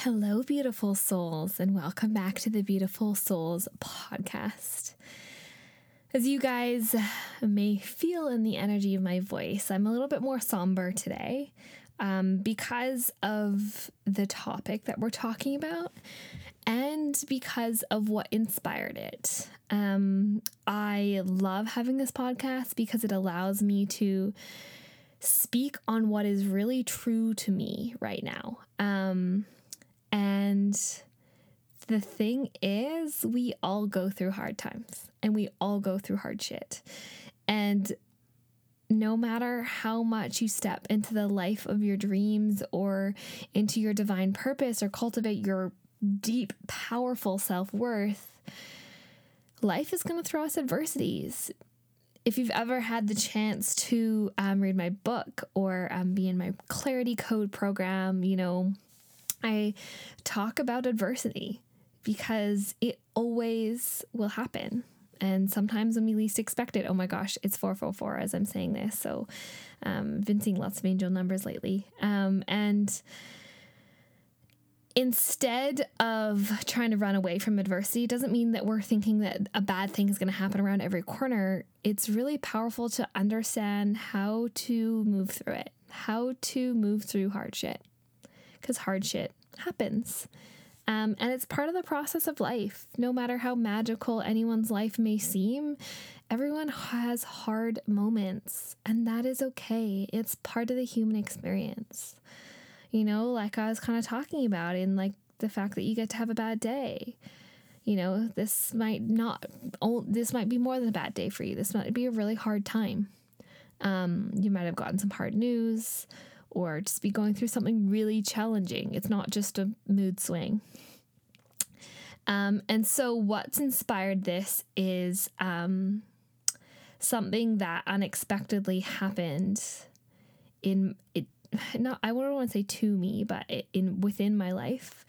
Hello, beautiful souls, and welcome back to the Beautiful Souls podcast. As you guys may feel in the energy of my voice, I'm a little bit more somber today um, because of the topic that we're talking about and because of what inspired it. Um, I love having this podcast because it allows me to speak on what is really true to me right now. Um, and the thing is, we all go through hard times and we all go through hard shit. And no matter how much you step into the life of your dreams or into your divine purpose or cultivate your deep, powerful self worth, life is going to throw us adversities. If you've ever had the chance to um, read my book or um, be in my Clarity Code program, you know, I talk about adversity because it always will happen. And sometimes when we least expect it, oh my gosh, it's 444 as I'm saying this. So, um, been seeing lots of angel numbers lately. Um, and instead of trying to run away from adversity doesn't mean that we're thinking that a bad thing is going to happen around every corner. It's really powerful to understand how to move through it, how to move through hardship because hard shit happens. Um, and it's part of the process of life. No matter how magical anyone's life may seem, everyone has hard moments, and that is okay. It's part of the human experience. You know, like I was kind of talking about in like the fact that you get to have a bad day. You know, this might not, this might be more than a bad day for you. This might be a really hard time. Um, you might have gotten some hard news or just be going through something really challenging. It's not just a mood swing. Um, and so, what's inspired this is um, something that unexpectedly happened in it. Not I wouldn't want to say to me, but in within my life.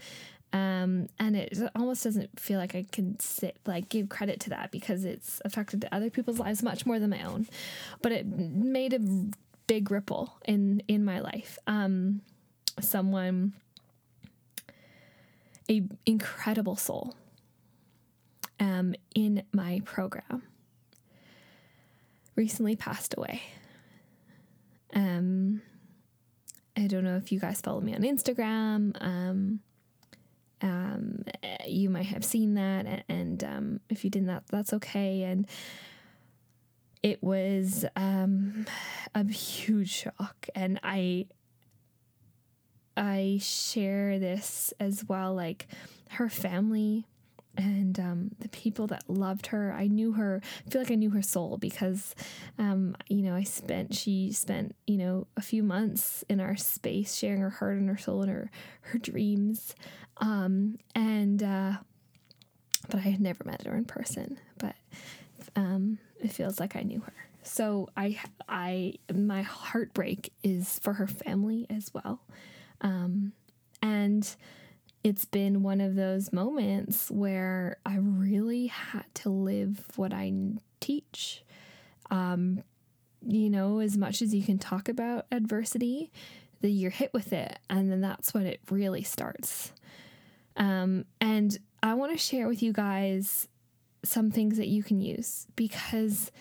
Um, and it almost doesn't feel like I can sit like give credit to that because it's affected other people's lives much more than my own. But it made a big ripple in in my life. Um, someone, a incredible soul, um, in my program, recently passed away. Um, I don't know if you guys follow me on Instagram. Um, um, you might have seen that, and um, if you didn't, that that's okay. And it was um, a huge shock, and I I share this as well. Like her family and um, the people that loved her. I knew her. I feel like I knew her soul because, um, you know, I spent she spent you know a few months in our space, sharing her heart and her soul and her her dreams, um, and uh, but I had never met her in person. But um, it feels like I knew her. So I, I, my heartbreak is for her family as well, um, and it's been one of those moments where I really had to live what I teach. Um, you know, as much as you can talk about adversity, that you're hit with it. And then that's when it really starts. Um, and I want to share with you guys some things that you can use because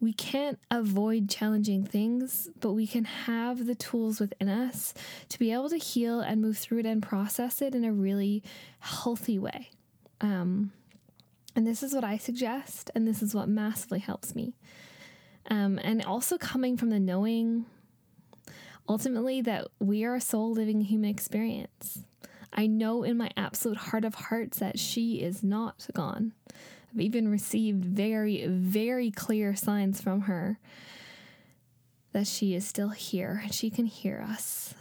we can't avoid challenging things, but we can have the tools within us to be able to heal and move through it and process it in a really healthy way. Um, and this is what I suggest, and this is what massively helps me. Um, and also coming from the knowing ultimately that we are a soul living human experience. I know in my absolute heart of hearts that she is not gone. I've even received very, very clear signs from her that she is still here and she can hear us.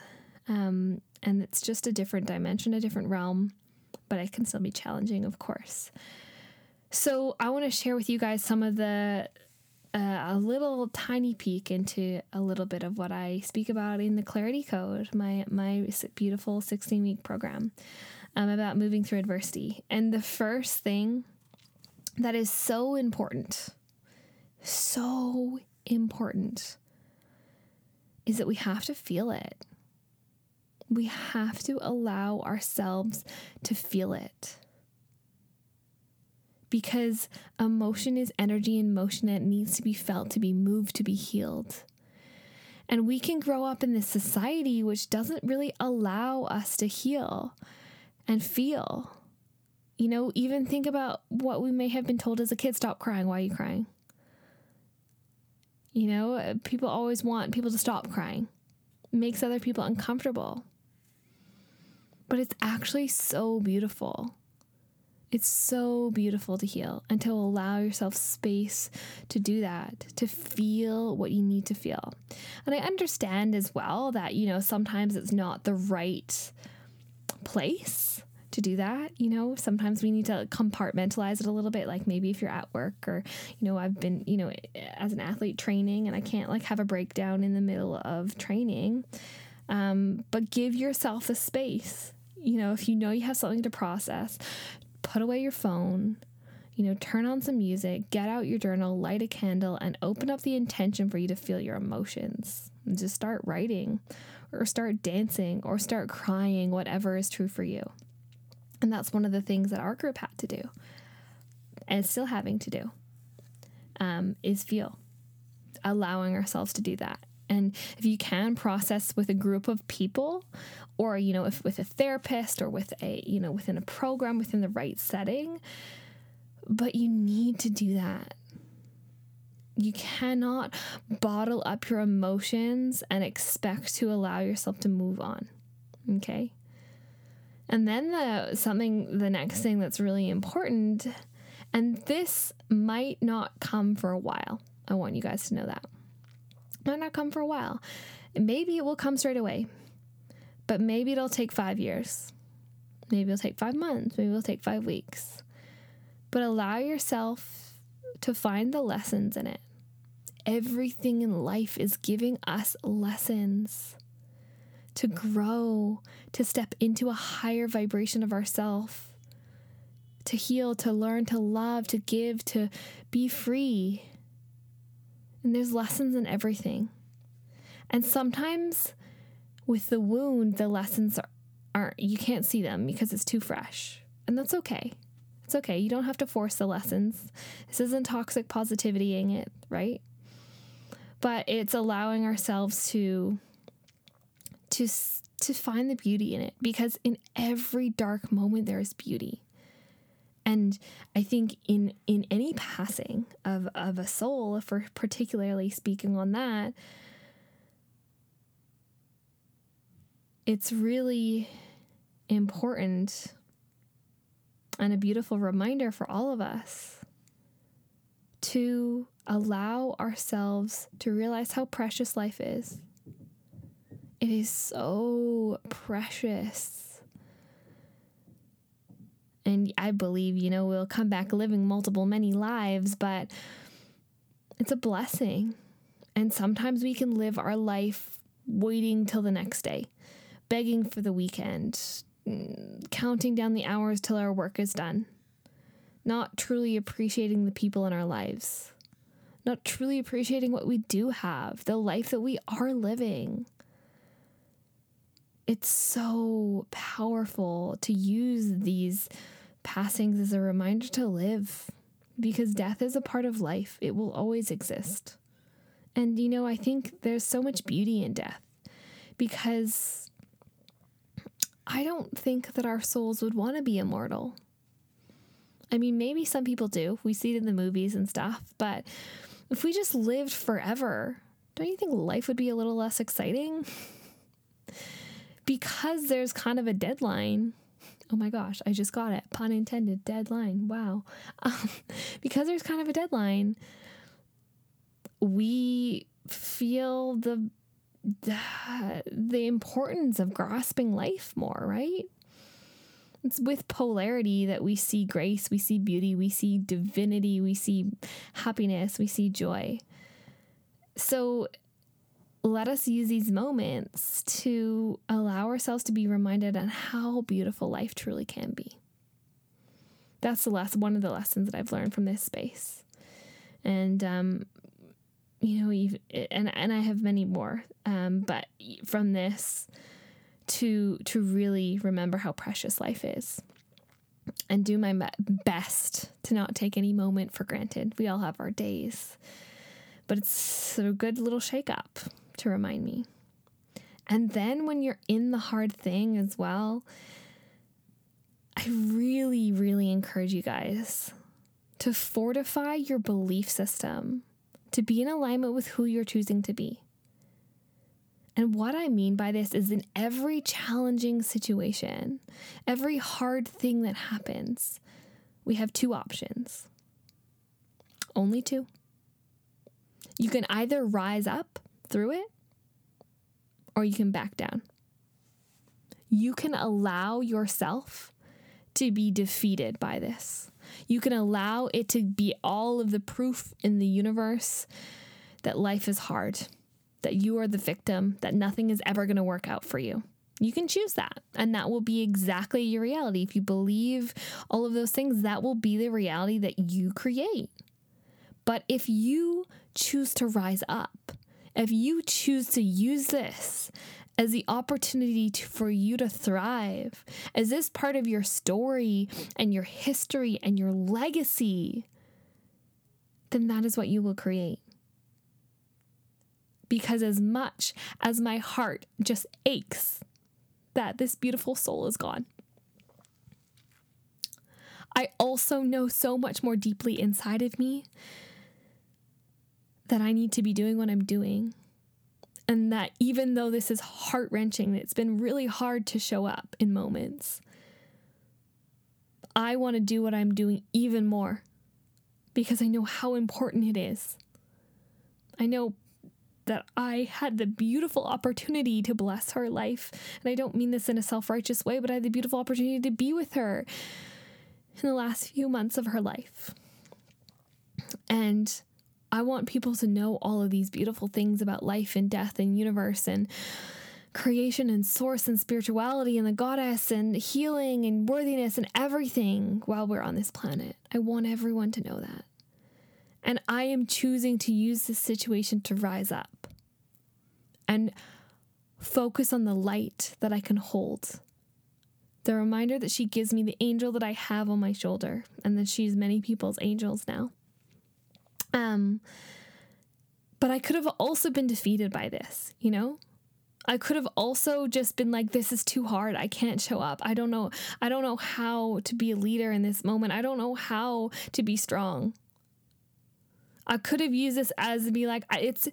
Um, and it's just a different dimension, a different realm, but it can still be challenging, of course. So, I want to share with you guys some of the uh, a little tiny peek into a little bit of what I speak about in the Clarity Code, my my beautiful 16 week program um, about moving through adversity. And the first thing that is so important, so important, is that we have to feel it. We have to allow ourselves to feel it. Because emotion is energy in motion that needs to be felt, to be moved, to be healed. And we can grow up in this society which doesn't really allow us to heal and feel. You know, even think about what we may have been told as a kid stop crying. Why are you crying? You know, people always want people to stop crying, it makes other people uncomfortable. But it's actually so beautiful. It's so beautiful to heal and to allow yourself space to do that, to feel what you need to feel. And I understand as well that, you know, sometimes it's not the right place to do that. You know, sometimes we need to compartmentalize it a little bit. Like maybe if you're at work or, you know, I've been, you know, as an athlete training and I can't like have a breakdown in the middle of training. Um, but give yourself a space. You know, if you know you have something to process, put away your phone, you know, turn on some music, get out your journal, light a candle, and open up the intention for you to feel your emotions. And just start writing or start dancing or start crying, whatever is true for you. And that's one of the things that our group had to do and is still having to do um, is feel, allowing ourselves to do that. And if you can process with a group of people, or you know, if with a therapist or with a you know within a program within the right setting, but you need to do that. You cannot bottle up your emotions and expect to allow yourself to move on. Okay? And then the something the next thing that's really important and this might not come for a while. I want you guys to know that. Might not come for a while. Maybe it will come straight away. But maybe it'll take 5 years. Maybe it'll take 5 months, maybe it'll take 5 weeks. But allow yourself to find the lessons in it. Everything in life is giving us lessons to grow, to step into a higher vibration of ourself, to heal, to learn, to love, to give, to be free. And there's lessons in everything. And sometimes with the wound, the lessons are, aren't, you can't see them because it's too fresh. And that's okay. It's okay. You don't have to force the lessons. This isn't toxic positivitying it, right? But it's allowing ourselves to to to find the beauty in it because in every dark moment there is beauty. And I think in in any passing of of a soul, if we're particularly speaking on that, it's really important and a beautiful reminder for all of us to allow ourselves to realize how precious life is it is so precious. And I believe, you know, we'll come back living multiple, many lives, but it's a blessing. And sometimes we can live our life waiting till the next day, begging for the weekend, counting down the hours till our work is done, not truly appreciating the people in our lives, not truly appreciating what we do have, the life that we are living. It's so powerful to use these passings is a reminder to live because death is a part of life, it will always exist. And, you know, I think there's so much beauty in death because I don't think that our souls would want to be immortal. I mean, maybe some people do. We see it in the movies and stuff, but if we just lived forever, don't you think life would be a little less exciting? because there's kind of a deadline. Oh my gosh, I just got it. Pun intended, deadline. Wow. Um, because there's kind of a deadline, we feel the, the importance of grasping life more, right? It's with polarity that we see grace, we see beauty, we see divinity, we see happiness, we see joy. So let us use these moments to allow ourselves to be reminded on how beautiful life truly can be. That's the last one of the lessons that I've learned from this space. And um, you know, and and I have many more. Um, but from this, to to really remember how precious life is and do my best to not take any moment for granted. We all have our days, but it's a good little shake up to remind me. And then when you're in the hard thing as well, I really, really encourage you guys to fortify your belief system, to be in alignment with who you're choosing to be. And what I mean by this is in every challenging situation, every hard thing that happens, we have two options. Only two. You can either rise up through it or you can back down. You can allow yourself to be defeated by this. You can allow it to be all of the proof in the universe that life is hard that you are the victim, that nothing is ever going to work out for you. You can choose that, and that will be exactly your reality. If you believe all of those things, that will be the reality that you create. But if you choose to rise up, if you choose to use this as the opportunity to, for you to thrive, as this part of your story and your history and your legacy, then that is what you will create. Because as much as my heart just aches that this beautiful soul is gone, I also know so much more deeply inside of me that I need to be doing what I'm doing. And that even though this is heart wrenching, it's been really hard to show up in moments, I want to do what I'm doing even more because I know how important it is. I know that I had the beautiful opportunity to bless her life. And I don't mean this in a self righteous way, but I had the beautiful opportunity to be with her in the last few months of her life. And I want people to know all of these beautiful things about life and death and universe and creation and source and spirituality and the goddess and healing and worthiness and everything while we're on this planet. I want everyone to know that. And I am choosing to use this situation to rise up and focus on the light that I can hold. The reminder that she gives me the angel that I have on my shoulder, and that she's many people's angels now. Um, but I could have also been defeated by this, you know? I could have also just been like this is too hard. I can't show up. I don't know I don't know how to be a leader in this moment. I don't know how to be strong. I could have used this as be like it's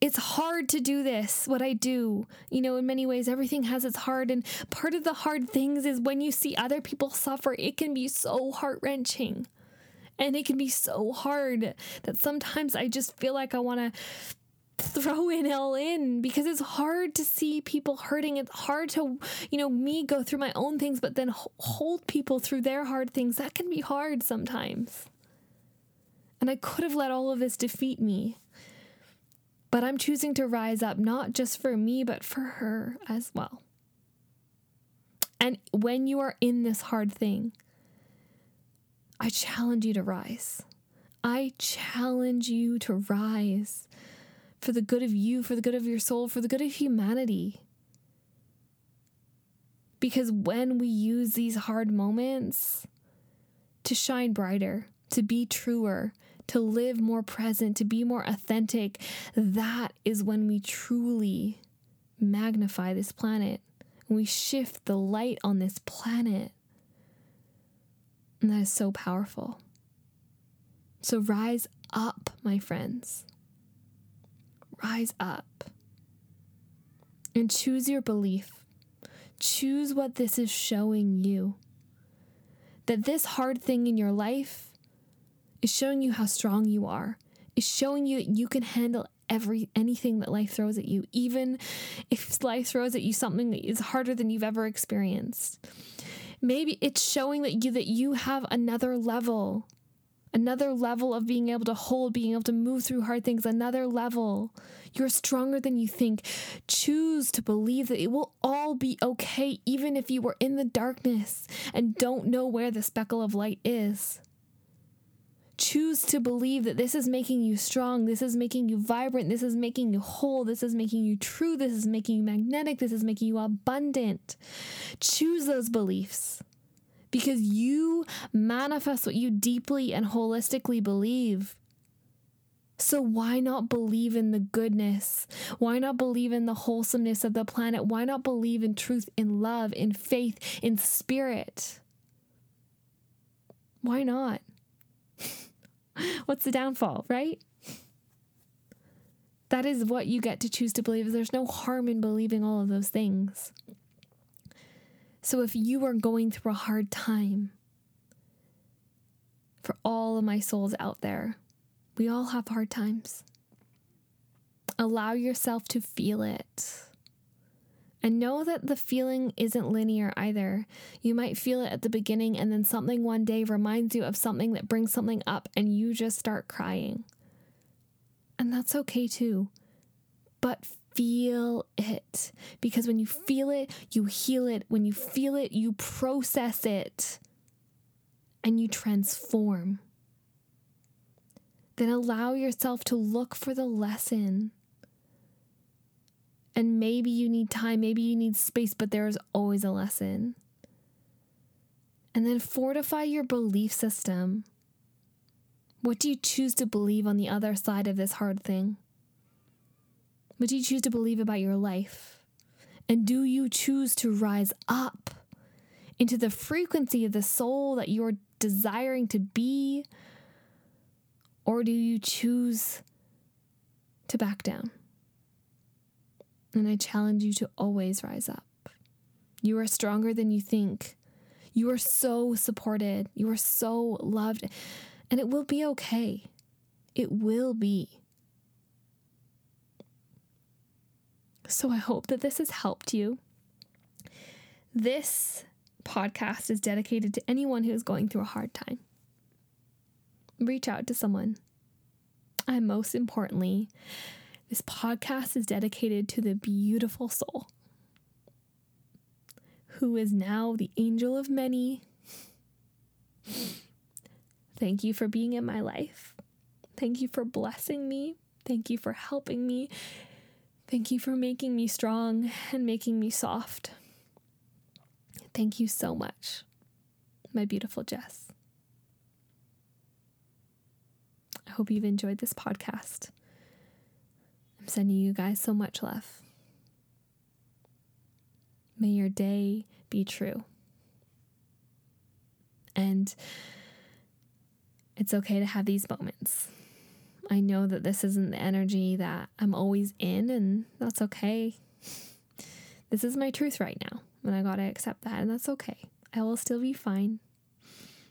it's hard to do this what I do. You know, in many ways everything has its hard and part of the hard things is when you see other people suffer, it can be so heart-wrenching. And it can be so hard that sometimes I just feel like I want to throw it all in because it's hard to see people hurting. It's hard to, you know, me go through my own things, but then hold people through their hard things. That can be hard sometimes. And I could have let all of this defeat me. But I'm choosing to rise up, not just for me, but for her as well. And when you are in this hard thing, I challenge you to rise. I challenge you to rise for the good of you, for the good of your soul, for the good of humanity. Because when we use these hard moments to shine brighter, to be truer, to live more present, to be more authentic, that is when we truly magnify this planet. We shift the light on this planet. And that is so powerful. So rise up, my friends. Rise up and choose your belief. Choose what this is showing you. That this hard thing in your life is showing you how strong you are, is showing you that you can handle every anything that life throws at you, even if life throws at you something that is harder than you've ever experienced. Maybe it's showing that you that you have another level another level of being able to hold, being able to move through hard things, another level. You're stronger than you think. Choose to believe that it will all be okay, even if you were in the darkness and don't know where the speckle of light is. Choose to believe that this is making you strong, this is making you vibrant, this is making you whole, this is making you true, this is making you magnetic, this is making you abundant. Choose those beliefs because you manifest what you deeply and holistically believe. So, why not believe in the goodness? Why not believe in the wholesomeness of the planet? Why not believe in truth, in love, in faith, in spirit? Why not? What's the downfall, right? That is what you get to choose to believe. There's no harm in believing all of those things. So if you are going through a hard time, for all of my souls out there, we all have hard times. Allow yourself to feel it. And know that the feeling isn't linear either. You might feel it at the beginning, and then something one day reminds you of something that brings something up, and you just start crying. And that's okay too. But feel it. Because when you feel it, you heal it. When you feel it, you process it and you transform. Then allow yourself to look for the lesson. And maybe you need time, maybe you need space, but there is always a lesson. And then fortify your belief system. What do you choose to believe on the other side of this hard thing? What do you choose to believe about your life? And do you choose to rise up into the frequency of the soul that you're desiring to be? Or do you choose to back down? And I challenge you to always rise up. You are stronger than you think. You are so supported. You are so loved. And it will be okay. It will be. So I hope that this has helped you. This podcast is dedicated to anyone who is going through a hard time. Reach out to someone. And most importantly, this podcast is dedicated to the beautiful soul who is now the angel of many. Thank you for being in my life. Thank you for blessing me. Thank you for helping me. Thank you for making me strong and making me soft. Thank you so much, my beautiful Jess. I hope you've enjoyed this podcast. Sending you guys so much love. May your day be true. And it's okay to have these moments. I know that this isn't the energy that I'm always in, and that's okay. This is my truth right now, and I gotta accept that, and that's okay. I will still be fine.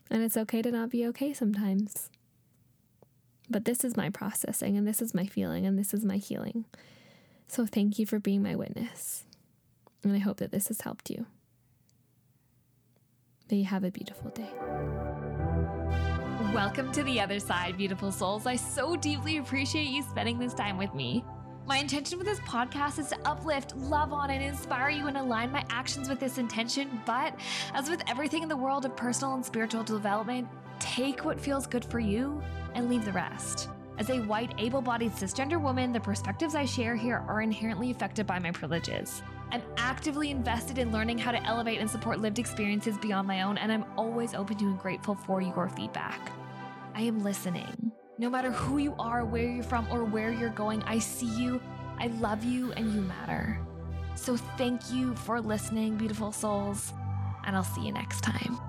And it's okay to not be okay sometimes. But this is my processing, and this is my feeling, and this is my healing. So thank you for being my witness. And I hope that this has helped you. May you have a beautiful day. Welcome to the other side, beautiful souls. I so deeply appreciate you spending this time with me. My intention with this podcast is to uplift, love on, and inspire you and align my actions with this intention. But as with everything in the world of personal and spiritual development, Take what feels good for you and leave the rest. As a white, able bodied, cisgender woman, the perspectives I share here are inherently affected by my privileges. I'm actively invested in learning how to elevate and support lived experiences beyond my own, and I'm always open to and grateful for your feedback. I am listening. No matter who you are, where you're from, or where you're going, I see you, I love you, and you matter. So thank you for listening, beautiful souls, and I'll see you next time.